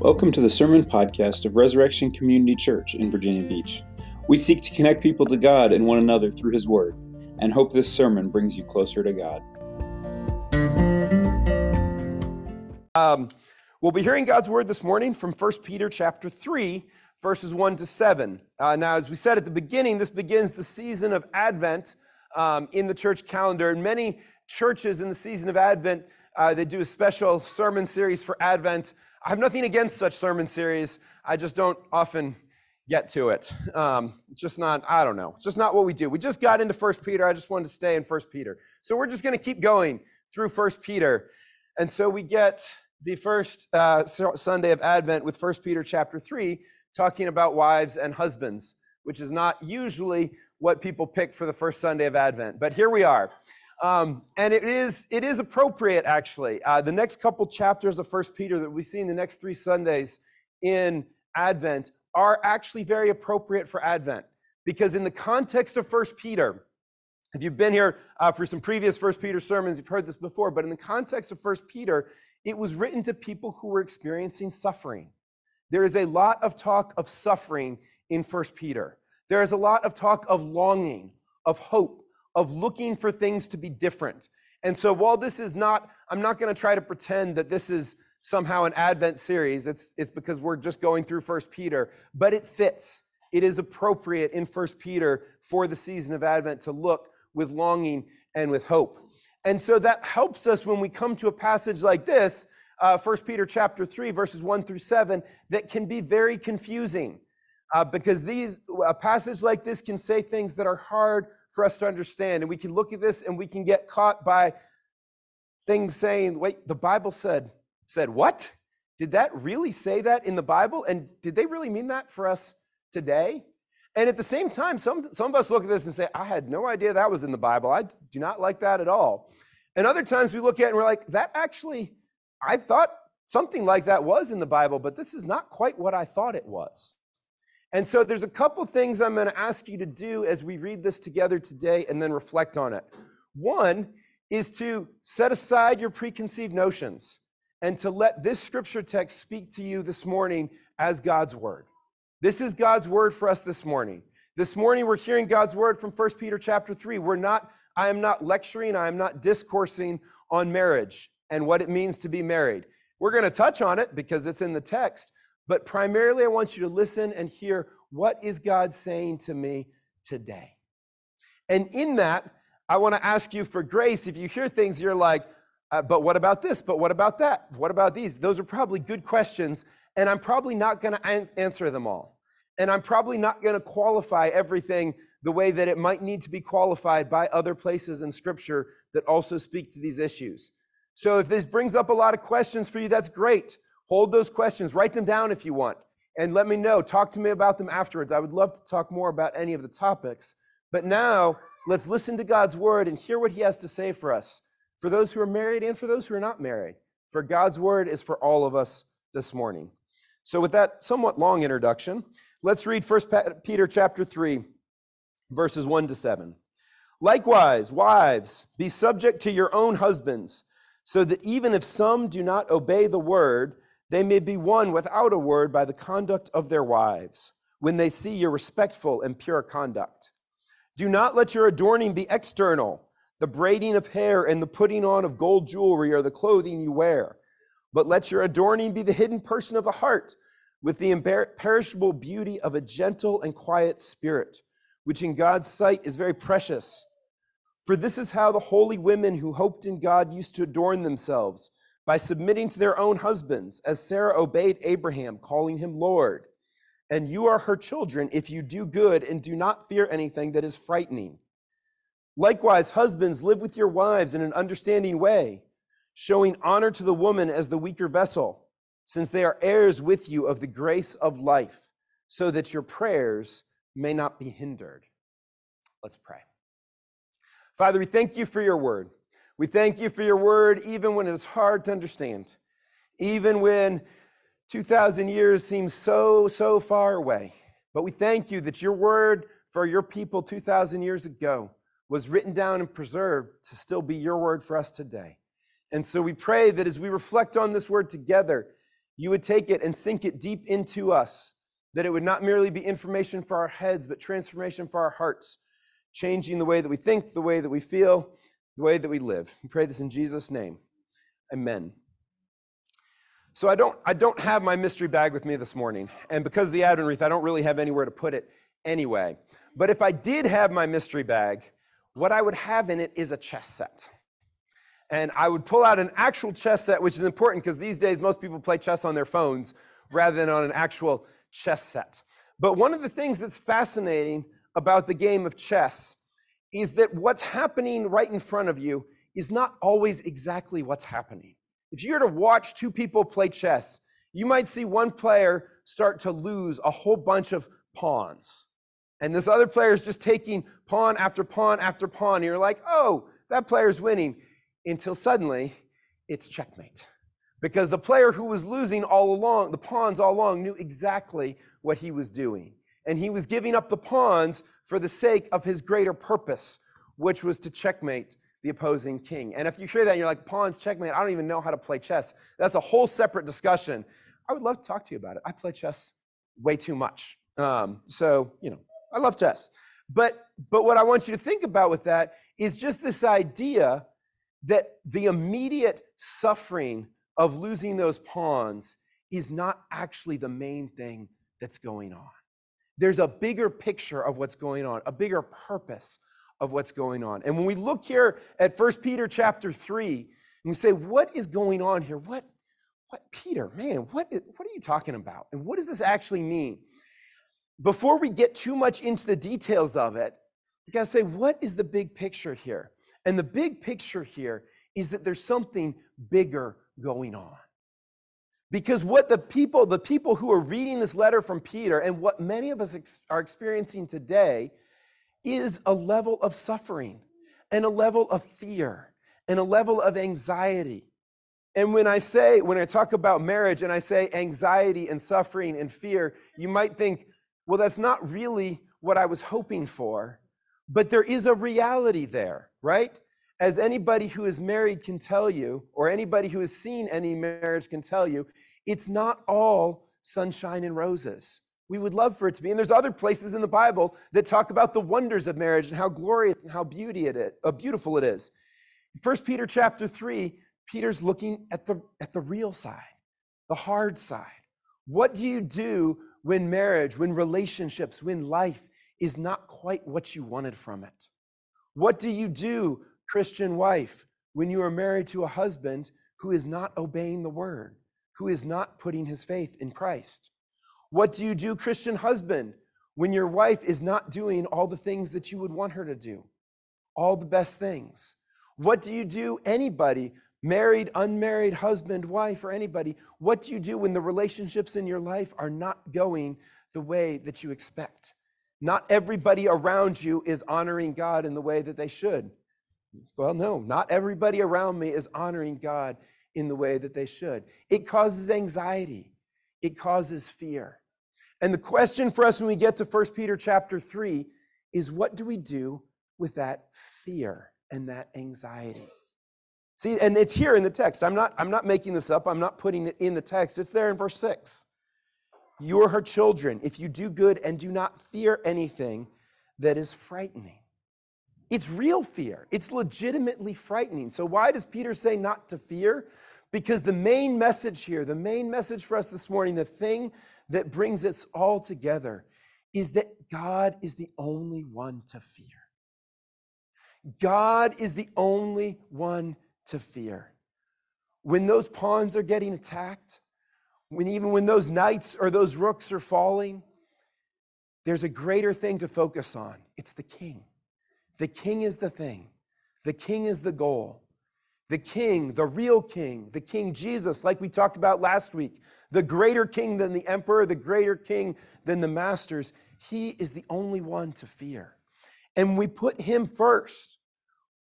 Welcome to the Sermon Podcast of Resurrection Community Church in Virginia Beach. We seek to connect people to God and one another through His Word, and hope this sermon brings you closer to God. Um, we'll be hearing God's Word this morning from 1 Peter chapter 3, verses 1 to 7. Uh, now, as we said at the beginning, this begins the season of Advent um, in the church calendar, and many churches in the season of Advent uh, they do a special sermon series for Advent. I have nothing against such sermon series. I just don't often get to it. Um, it's just not, I don't know. It's just not what we do. We just got into First Peter. I just wanted to stay in First Peter. So we're just going to keep going through First Peter. And so we get the first uh, Sunday of Advent with First Peter chapter 3, talking about wives and husbands, which is not usually what people pick for the first Sunday of Advent. But here we are. Um, and it is, it is appropriate, actually. Uh, the next couple chapters of First Peter that we see in the next three Sundays in Advent are actually very appropriate for Advent. Because in the context of First Peter, if you've been here uh, for some previous First Peter sermons, you've heard this before, but in the context of First Peter, it was written to people who were experiencing suffering. There is a lot of talk of suffering in First Peter. There is a lot of talk of longing, of hope, of looking for things to be different. And so while this is not, I'm not going to try to pretend that this is somehow an Advent series. It's, it's because we're just going through First Peter, but it fits. It is appropriate in First Peter for the season of Advent to look with longing and with hope. And so that helps us when we come to a passage like this, uh, 1 Peter chapter 3, verses 1 through 7, that can be very confusing. Uh, because these a passage like this can say things that are hard for us to understand. And we can look at this and we can get caught by things saying, wait, the Bible said, said what? Did that really say that in the Bible? And did they really mean that for us today? And at the same time, some, some of us look at this and say, I had no idea that was in the Bible. I do not like that at all. And other times we look at it and we're like, that actually, I thought something like that was in the Bible, but this is not quite what I thought it was. And so there's a couple things I'm going to ask you to do as we read this together today and then reflect on it. One is to set aside your preconceived notions and to let this scripture text speak to you this morning as God's word. This is God's word for us this morning. This morning we're hearing God's word from 1 Peter chapter 3. We're not I am not lecturing, I am not discoursing on marriage and what it means to be married. We're going to touch on it because it's in the text, but primarily, I want you to listen and hear what is God saying to me today. And in that, I want to ask you for grace. If you hear things, you're like, uh, but what about this? But what about that? What about these? Those are probably good questions, and I'm probably not going to an- answer them all. And I'm probably not going to qualify everything the way that it might need to be qualified by other places in Scripture that also speak to these issues. So if this brings up a lot of questions for you, that's great. Hold those questions, write them down if you want, and let me know. Talk to me about them afterwards. I would love to talk more about any of the topics. But now, let's listen to God's word and hear what he has to say for us, for those who are married and for those who are not married. For God's word is for all of us this morning. So, with that somewhat long introduction, let's read 1 Peter chapter 3, verses 1 to 7. Likewise, wives, be subject to your own husbands, so that even if some do not obey the word, they may be won without a word by the conduct of their wives, when they see your respectful and pure conduct. Do not let your adorning be external, the braiding of hair and the putting on of gold jewelry or the clothing you wear, but let your adorning be the hidden person of the heart, with the imperishable beauty of a gentle and quiet spirit, which in God's sight is very precious. For this is how the holy women who hoped in God used to adorn themselves by submitting to their own husbands, as Sarah obeyed Abraham, calling him Lord. And you are her children if you do good and do not fear anything that is frightening. Likewise, husbands, live with your wives in an understanding way, showing honor to the woman as the weaker vessel, since they are heirs with you of the grace of life, so that your prayers may not be hindered. Let's pray. Father, we thank you for your word. We thank you for your word, even when it is hard to understand, even when 2,000 years seems so, so far away. But we thank you that your word for your people 2,000 years ago was written down and preserved to still be your word for us today. And so we pray that as we reflect on this word together, you would take it and sink it deep into us, that it would not merely be information for our heads, but transformation for our hearts, changing the way that we think, the way that we feel, the way that we live. We pray this in Jesus' name. Amen. So I don't I don't have my mystery bag with me this morning. And because of the Advent wreath, I don't really have anywhere to put it anyway. But if I did have my mystery bag, what I would have in it is a chess set. And I would pull out an actual chess set, which is important because these days most people play chess on their phones rather than on an actual chess set. But one of the things that's fascinating about the game of chess is that what's happening right in front of you is not always exactly what's happening. If you were to watch two people play chess, you might see one player start to lose a whole bunch of pawns. And this other player is just taking pawn after pawn after pawn. And you're like, oh, that player's winning. Until suddenly, it's checkmate. Because the player who was losing all along, the pawns all along, knew exactly what he was doing. And he was giving up the pawns for the sake of his greater purpose, which was to checkmate the opposing king. And if you hear that you're like, pawns, checkmate, I don't even know how to play chess, that's a whole separate discussion. I would love to talk to you about it. I play chess way too much. Um, so, you know, I love chess. But, but what I want you to think about with that is just this idea that the immediate suffering of losing those pawns is not actually the main thing that's going on. There's a bigger picture of what's going on, a bigger purpose of what's going on. And when we look here at 1 Peter chapter 3, and we say, what is going on here? What, what, Peter, man, what, is, what are you talking about? And what does this actually mean? Before we get too much into the details of it, we gotta say, what is the big picture here? And the big picture here is that there's something bigger going on. Because what the people, the people who are reading this letter from Peter and what many of us ex- are experiencing today is a level of suffering and a level of fear and a level of anxiety. And when I say, when I talk about marriage and I say anxiety and suffering and fear, you might think, well, that's not really what I was hoping for. But there is a reality there, right? As anybody who is married can tell you, or anybody who has seen any marriage can tell you, it's not all sunshine and roses. We would love for it to be. And there's other places in the Bible that talk about the wonders of marriage and how glorious and how beauty it is, uh, beautiful it is. First Peter chapter 3, Peter's looking at the, at the real side, the hard side. What do you do when marriage, when relationships, when life is not quite what you wanted from it? What do you do, Christian wife, when you are married to a husband who is not obeying the word, who is not putting his faith in Christ? What do you do, Christian husband, when your wife is not doing all the things that you would want her to do? All the best things. What do you do, anybody, married, unmarried, husband, wife, or anybody? What do you do when the relationships in your life are not going the way that you expect? Not everybody around you is honoring God in the way that they should. Well, no, not everybody around me is honoring God in the way that they should. It causes anxiety, it causes fear. And the question for us when we get to 1 Peter chapter 3 is what do we do with that fear and that anxiety? See, and it's here in the text. I'm not, I'm not making this up. I'm not putting it in the text. It's there in verse 6. You are her children if you do good and do not fear anything that is frightening. It's real fear. It's legitimately frightening. So, why does Peter say not to fear? Because the main message here, the main message for us this morning, the thing that brings us all together is that God is the only one to fear. God is the only one to fear. When those pawns are getting attacked, when even when those knights or those rooks are falling, there's a greater thing to focus on. It's the king. The king is the thing. The king is the goal. The king, the real king, the king Jesus, like we talked about last week, the greater king than the emperor, the greater king than the masters. He is the only one to fear. And we put him first.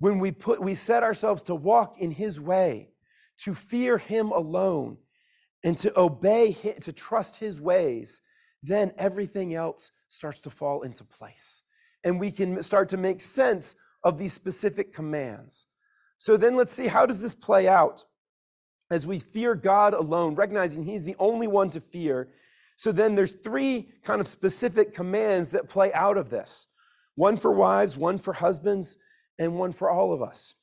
When we put we set ourselves to walk in his way, to fear him alone, and to obey him, to trust his ways, then everything else starts to fall into place. And we can start to make sense of these specific commands. So then let's see how does this play out? as we fear God alone, recognizing He's the only one to fear. So then there's three kind of specific commands that play out of this one for wives, one for husbands, and one for all of us.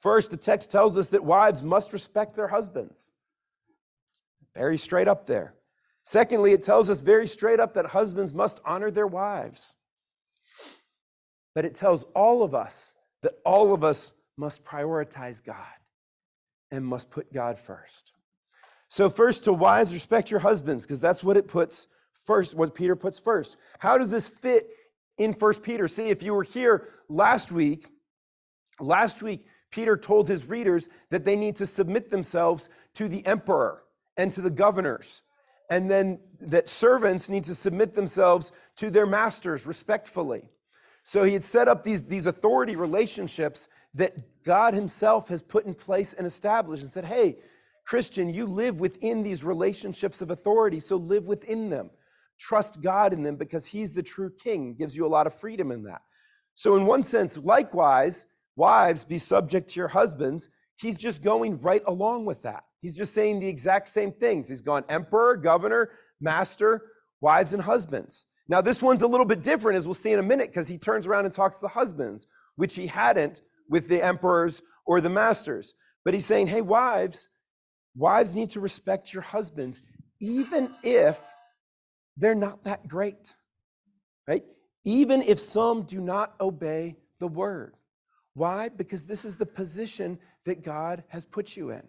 First, the text tells us that wives must respect their husbands. Very straight up there. Secondly, it tells us very straight up that husbands must honor their wives. But it tells all of us that all of us must prioritize God and must put God first. So, first, to wives, respect your husbands, because that's what it puts first, what Peter puts first. How does this fit in First Peter? See, if you were here last week, last week, Peter told his readers that they need to submit themselves to the emperor and to the governors, and then that servants need to submit themselves to their masters respectfully. So he had set up these, these authority relationships that God Himself has put in place and established and said, hey, Christian, you live within these relationships of authority, so live within them. Trust God in them because He's the true King, gives you a lot of freedom in that. So, in one sense, likewise, wives, be subject to your husbands. He's just going right along with that. He's just saying the exact same things. He's gone emperor, governor, master, wives, and husbands. Now, this one's a little bit different, as we'll see in a minute, because he turns around and talks to the husbands, which he hadn't with the emperors or the masters. But he's saying, hey, wives, wives need to respect your husbands, even if they're not that great, right? Even if some do not obey the word. Why? Because this is the position that God has put you in.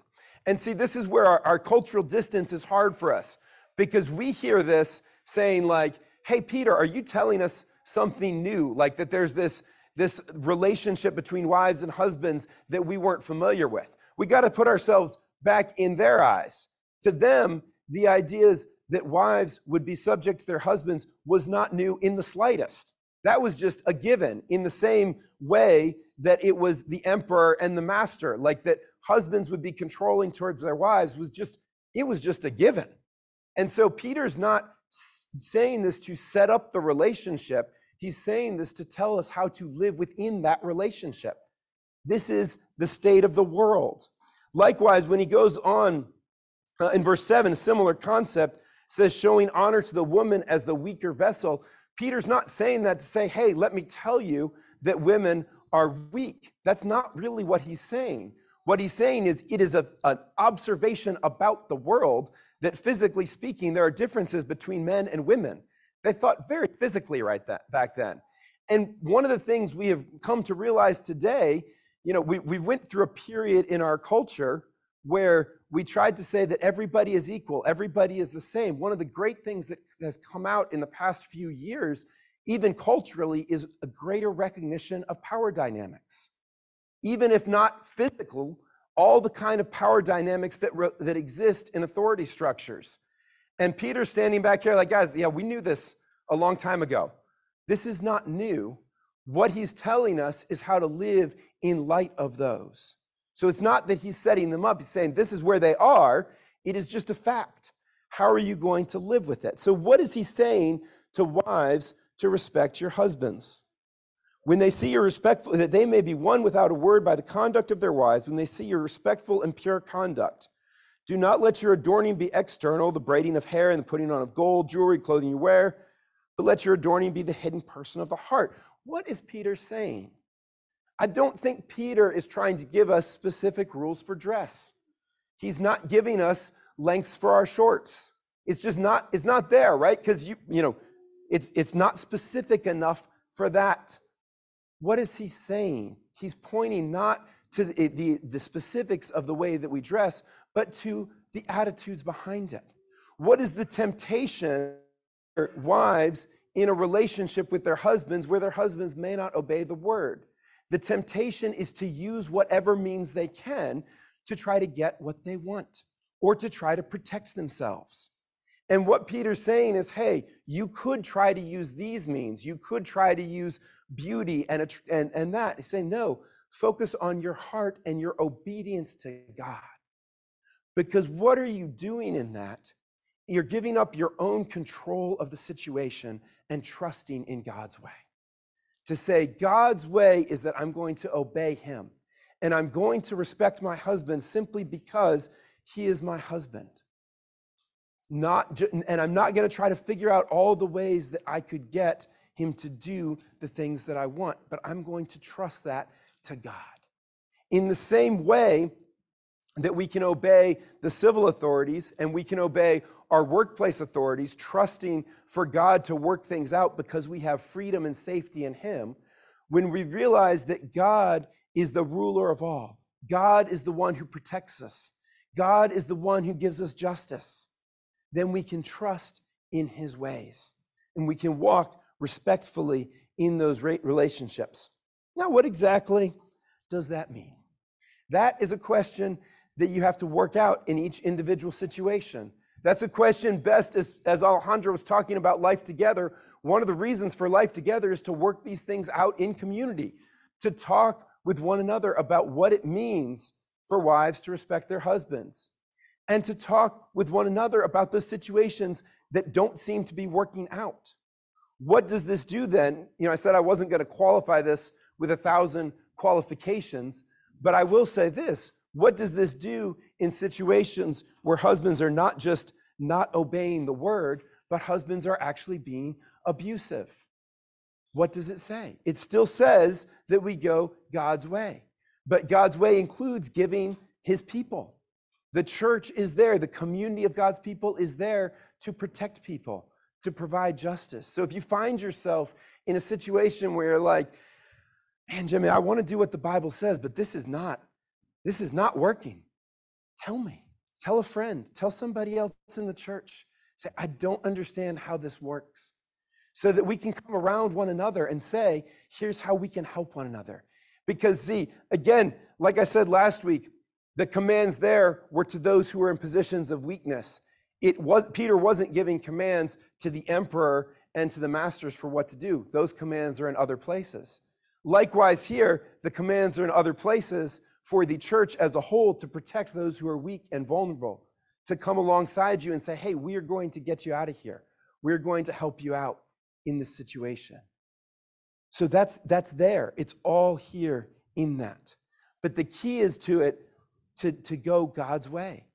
And see, this is where our, our cultural distance is hard for us because we hear this saying, like, hey, Peter, are you telling us something new? Like that there's this this relationship between wives and husbands that we weren't familiar with. We got to put ourselves back in their eyes. To them, the ideas that wives would be subject to their husbands was not new in the slightest. That was just a given in the same way that it was the emperor and the master, like that husbands would be controlling towards their wives was just it was just a given. And so Peter's not saying this to set up the relationship. He's saying this to tell us how to live within that relationship. This is the state of the world. Likewise, when he goes on uh, in verse 7, a similar concept says, showing honor to the woman as the weaker vessel. Peter's not saying that to say, hey, let me tell you that women are weak. That's not really what he's saying. What he's saying is it is a, an observation about the world that physically speaking, there are differences between men and women. They thought very physically right that, back then. And one of the things we have come to realize today, you know, we, we went through a period in our culture where we tried to say that everybody is equal, everybody is the same. One of the great things that has come out in the past few years, even culturally, is a greater recognition of power dynamics. Even if not physical, all the kind of power dynamics that, re- that exist in authority structures. And Peter's standing back here like, guys, yeah, we knew this a long time ago. This is not new. What he's telling us is how to live in light of those. So it's not that he's setting them up, he's saying this is where they are. It is just a fact. How are you going to live with it? So, what is he saying to wives to respect your husbands? When they see your respectful, that they may be won without a word by the conduct of their wives, when they see your respectful and pure conduct. Do not let your adorning be external, the braiding of hair and the putting on of gold, jewelry, clothing you wear, but let your adorning be the hidden person of the heart. What is Peter saying? I don't think Peter is trying to give us specific rules for dress. He's not giving us lengths for our shorts. It's just not, it's not there, right? Because you, you know, it's it's not specific enough for that. What is he saying? He's pointing not to the, eh, the, the specifics of the way that we dress, but to the attitudes behind it. What is the temptation wives in a relationship with their husbands where their husbands may not obey the word? The temptation is to use whatever means they can to try to get what they want or to try to protect themselves. And what Peter's saying is, hey, you could try to use these means. You could try to use beauty and, and, and that. He's saying, no, focus on your heart and your obedience to God. Because what are you doing in that? You're giving up your own control of the situation and trusting in God's way. To say, God's way is that I'm going to obey Him. and I'm going to respect my husband simply because he is my husband. Not, and I'm not going to try to figure out all the ways that I could get him to do the things that I want, but I'm going to trust that to God. In the same way that we can obey the civil authorities and we can obey our workplace authorities, trusting for God to work things out because we have freedom and safety in Him, when we realize that God is the ruler of all, God is the one who protects us, God is the one who gives us justice, then we can trust in His ways and we can walk respectfully in those relationships. Now, what exactly does that mean? That is a question that you have to work out in each individual situation. That's a question best as, as Alejandro was talking about life together. One of the reasons for life together is to work these things out in community, to talk with one another about what it means for wives to respect their husbands, and to talk with one another about those situations that don't seem to be working out. What does this do then? You know, I said I wasn't going to qualify this with a thousand qualifications, but I will say this what does this do in situations where husbands are not just not obeying the word, but husbands are actually being abusive? What does it say? It still says that we go God's way, but God's way includes giving his people. The church is there, the community of God's people is there to protect people, to provide justice. So if you find yourself in a situation where you're like, man, Jimmy, I want to do what the Bible says, but this is not this is not working. Tell me. Tell a friend. Tell somebody else in the church. Say, I don't understand how this works. So that we can come around one another and say, here's how we can help one another. Because, see, again, like I said last week, the commands there were to those who were in positions of weakness. It was Peter wasn't giving commands to the emperor and to the masters for what to do. Those commands are in other places. Likewise, here, the commands are in other places for the church as a whole to protect those who are weak and vulnerable, to come alongside you and say, hey, we are going to get you out of here. We're going to help you out in this situation. So that's that's there. It's all here in that. But the key is to it to, to go God's way,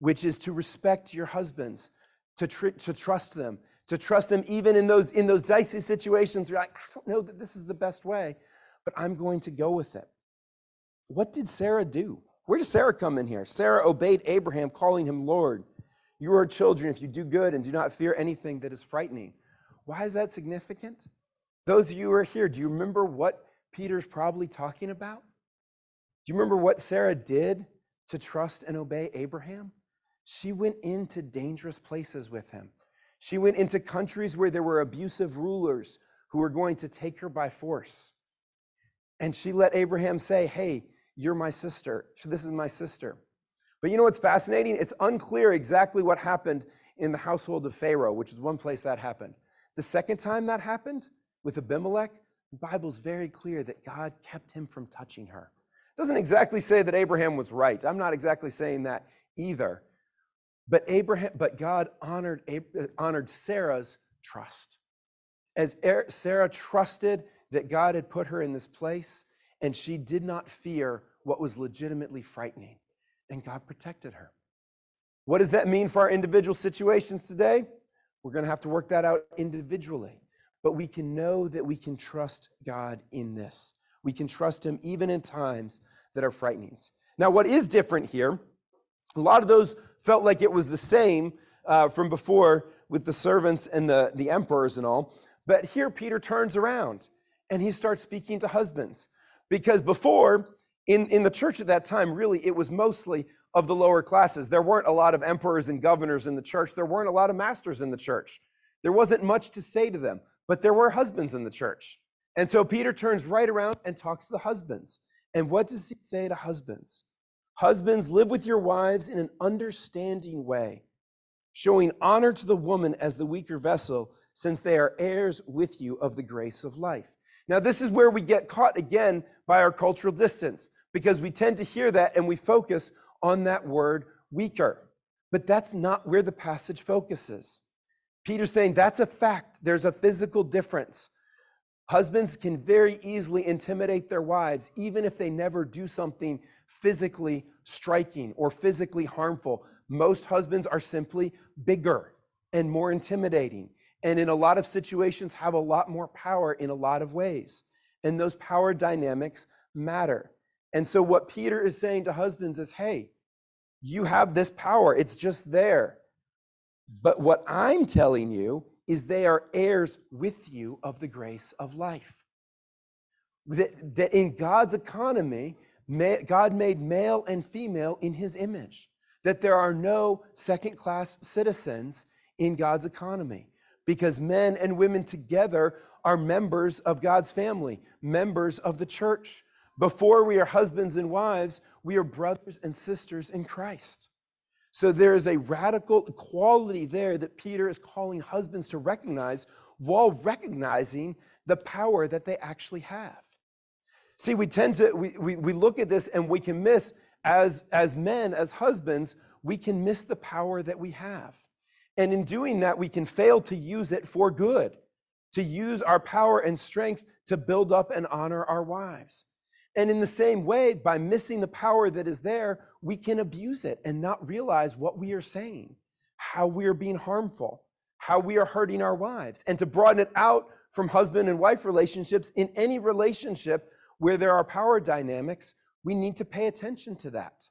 which is to respect your husbands, to, tr- to trust them, to trust them even in those in those dicey situations. You're like, I don't know that this is the best way, but I'm going to go with it. What did Sarah do? Where does Sarah come in here? Sarah obeyed Abraham, calling him Lord. You are children if you do good and do not fear anything that is frightening. Why is that significant? Those of you who are here, do you remember what Peter's probably talking about? Do you remember what Sarah did to trust and obey Abraham? She went into dangerous places with him. She went into countries where there were abusive rulers who were going to take her by force. And she let Abraham say, Hey, you're my sister. This is my sister. But you know what's fascinating? It's unclear exactly what happened in the household of Pharaoh, which is one place that happened. The second time that happened with Abimelech, the Bible's very clear that God kept him from touching her. Doesn't exactly say that Abraham was right. I'm not exactly saying that either. But Abraham, but God honored, uh, honored Sarah's trust. As Sarah trusted that God had put her in this place, and she did not fear what was legitimately frightening. And God protected her. What does that mean for our individual situations today? We're going to have to work that out individually. But we can know that we can trust God in this. We can trust Him even in times that are frightening. Now, what is different here, a lot of those felt like it was the same uh, from before with the servants and the, the emperors and all. But here, Peter turns around and he starts speaking to husbands. Because before, in, in the church at that time, really, it was mostly of the lower classes. There weren't a lot of emperors and governors in the church, there weren't a lot of masters in the church. There wasn't much to say to them, but there were husbands in the church. And so Peter turns right around and talks to the husbands. And what does he say to husbands? Husbands, live with your wives in an understanding way, showing honor to the woman as the weaker vessel, since they are heirs with you of the grace of life. Now, this is where we get caught again by our cultural distance because we tend to hear that and we focus on that word weaker. But that's not where the passage focuses. Peter's saying that's a fact. There's a physical difference. Husbands can very easily intimidate their wives, even if they never do something physically striking or physically harmful. Most husbands are simply bigger and more intimidating, and in a lot of situations, have a lot more power in a lot of ways. And those power dynamics matter. And so, what Peter is saying to husbands is hey, you have this power, it's just there. But what I'm telling you is they are heirs with you of the grace of life. That, that in God's economy, God made male and female in his image. That there are no second class citizens in God's economy because men and women together are members of God's family, members of the church. Before we are husbands and wives, we are brothers and sisters in Christ. So there is a radical equality there that Peter is calling husbands to recognize while recognizing the power that they actually have. See, we tend to, we, we, we look at this and we can miss, as, as men, as husbands, we can miss the power that we have. And in doing that, we can fail to use it for good, to use our power and strength to build up and honor our wives. And in the same way, by missing the power that is there, we can abuse it and not realize what we are saying, how we are being harmful, how we are hurting our wives. And to broaden it out from husband and wife relationships, in any relationship where there are power dynamics, we need to pay attention to that.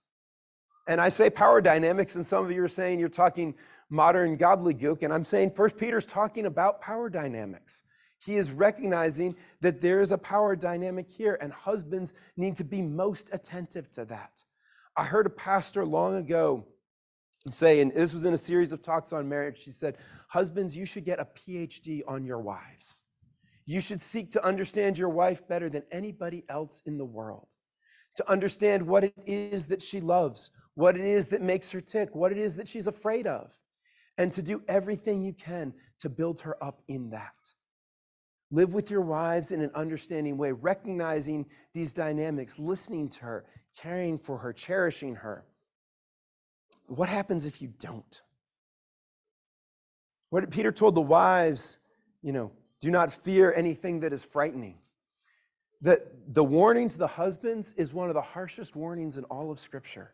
And I say power dynamics, and some of you are saying you're talking modern gobbledygook, and I'm saying First Peter's talking about power dynamics. He is recognizing that there is a power dynamic here, and husbands need to be most attentive to that. I heard a pastor long ago say, and this was in a series of talks on marriage, she said, Husbands, you should get a PhD on your wives. You should seek to understand your wife better than anybody else in the world, to understand what it is that she loves, what it is that makes her tick, what it is that she's afraid of, and to do everything you can to build her up in that. Live with your wives in an understanding way, recognizing these dynamics, listening to her, caring for her, cherishing her. What happens if you don't? What Peter told the wives, you know, do not fear anything that is frightening. That the warning to the husbands is one of the harshest warnings in all of Scripture.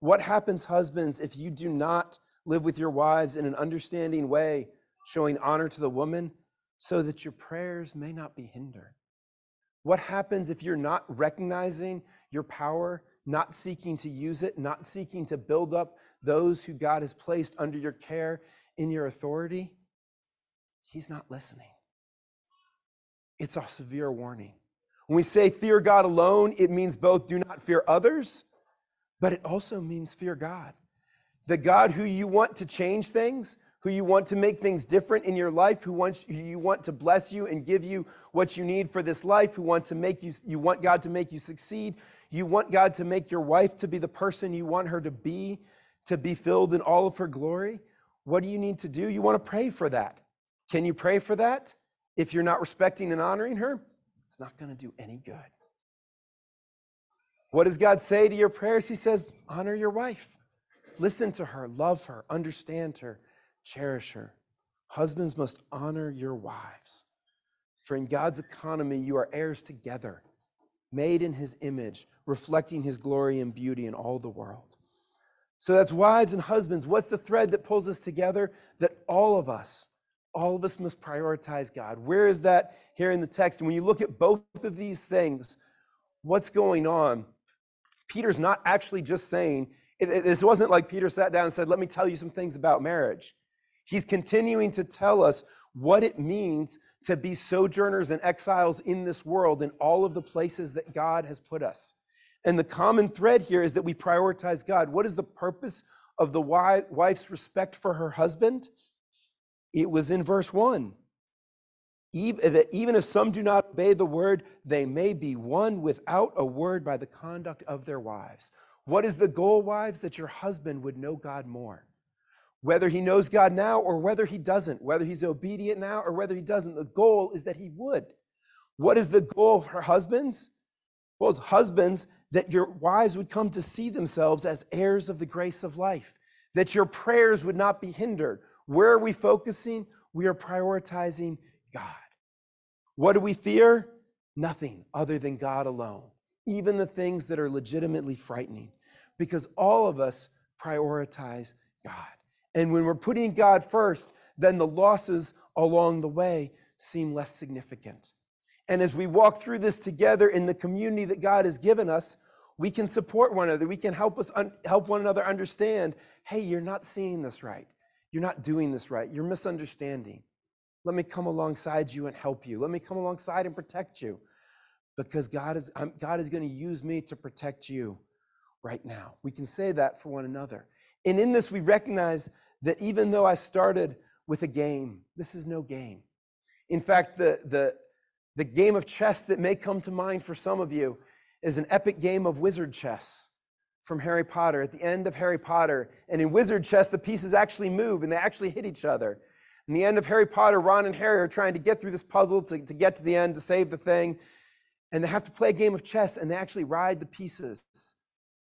What happens, husbands, if you do not live with your wives in an understanding way, showing honor to the woman? So that your prayers may not be hindered? What happens if you're not recognizing your power, not seeking to use it, not seeking to build up those who God has placed under your care in your authority? He's not listening. It's a severe warning. When we say fear God alone, it means both do not fear others, but it also means fear God. The God who you want to change things, who you want to make things different in your life, who wants who you want to bless you and give you what you need for this life, who wants to make you you want God to make you succeed. You want God to make your wife to be the person you want her to be, to be filled in all of her glory. What do you need to do? You want to pray for that. Can you pray for that? If you're not respecting and honoring her, it's not going to do any good. What does God say to your prayers? He says, honor your wife. Listen to her, love her, understand her, cherish her. Husbands must honor your wives. For in God's economy, you are heirs together, made in his image, reflecting his glory and beauty in all the world. So that's wives and husbands. What's the thread that pulls us together? That all of us, all of us must prioritize God. Where is that here in the text? And when you look at both of these things, what's going on? Peter's not actually just saying, this wasn't like Peter sat down and said, Let me tell you some things about marriage. He's continuing to tell us what it means to be sojourners and exiles in this world in all of the places that God has put us. And the common thread here is that we prioritize God. What is the purpose of the wife's respect for her husband? It was in verse 1 eh, that even if some do not obey the word, they may be won without a word by the conduct of their wives. What is the goal, wives? That your husband would know God more whether he knows God now or whether he doesn't, whether he's obedient now or whether he doesn't. The goal is that he would. What is the goal for husbands? Well, as husbands, that your wives would come to see themselves as heirs of the grace of life, that your prayers would not be hindered. Where are we focusing? We are prioritizing God. What do we fear? Nothing other than God alone, even the things that are legitimately frightening, because all of us prioritize God. And when we're putting God first, then the losses along the way seem less significant. And as we walk through this together in the community that God has given us, we can support one another. We can help us un- help one another understand, hey, you're not seeing this right. You're not doing this right. You're misunderstanding. Let me come alongside you and help you. Let me come alongside and protect you. Because God is, I'm, God is going to use me to protect you right now. We can say that for one another. And in this, we recognize that even though I started with a game, this is no game. In fact, the, the, the game of chess that may come to mind for some of you is an epic game of wizard chess from Harry Potter. At the end of Harry Potter, and in wizard chess, the pieces actually move and they actually hit each other. In the end of Harry Potter, Ron and Harry are trying to get through this puzzle to, to get to the end to save the thing. And they have to play a game of chess and they actually ride the pieces.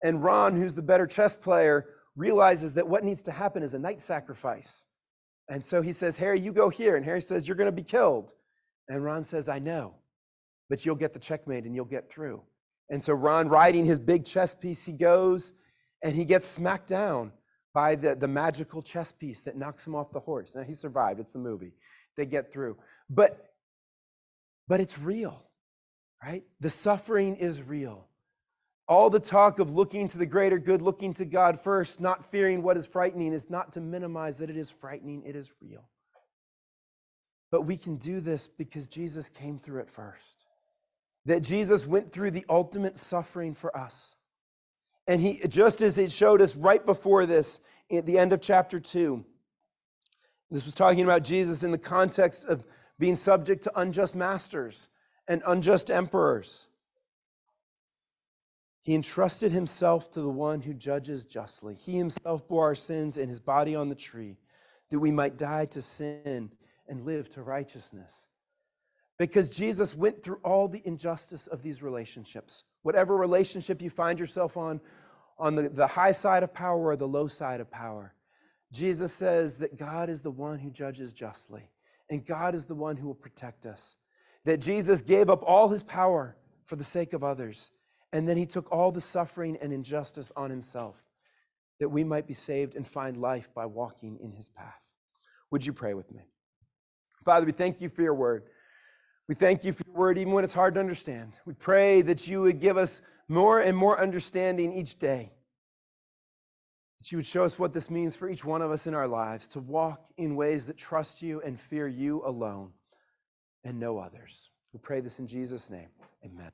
And Ron, who's the better chess player, realizes that what needs to happen is a knight sacrifice. And so he says, Harry, you go here. And Harry says, You're going to be killed. And Ron says, I know, but you'll get the checkmate and you'll get through. And so Ron, riding his big chess piece, he goes and he gets smacked down by the, the magical chess piece that knocks him off the horse. Now he survived, it's the movie. They get through. But but it's real, right? The suffering is real. All the talk of looking to the greater good, looking to God first, not fearing what is frightening, is not to minimize that it is frightening, it is real. But we can do this because Jesus came through it first. That Jesus went through the ultimate suffering for us. And he, just as it showed us right before this, at the end of chapter 2, this was talking about Jesus in the context of being subject to unjust masters and unjust emperors. He entrusted himself to the one who judges justly. He himself bore our sins in his body on the tree, that we might die to sin and live to righteousness. Because Jesus went through all the injustice of these relationships. Whatever relationship you find yourself on, on the, the high side of power or the low side of power, Jesus says that God is the one who judges justly, and God is the one who will protect us. That Jesus gave up all his power for the sake of others and then he took all the suffering and injustice on himself that we might be saved and find life by walking in his path. Would you pray with me? Father, we thank you for your word. We thank you for your word, even when it's hard to understand. We pray that you would give us more and more understanding each day. That you would show us what this means for each one of us in our lives to walk in ways that trust you and fear you alone and no others. We pray this in Jesus' name. Amen.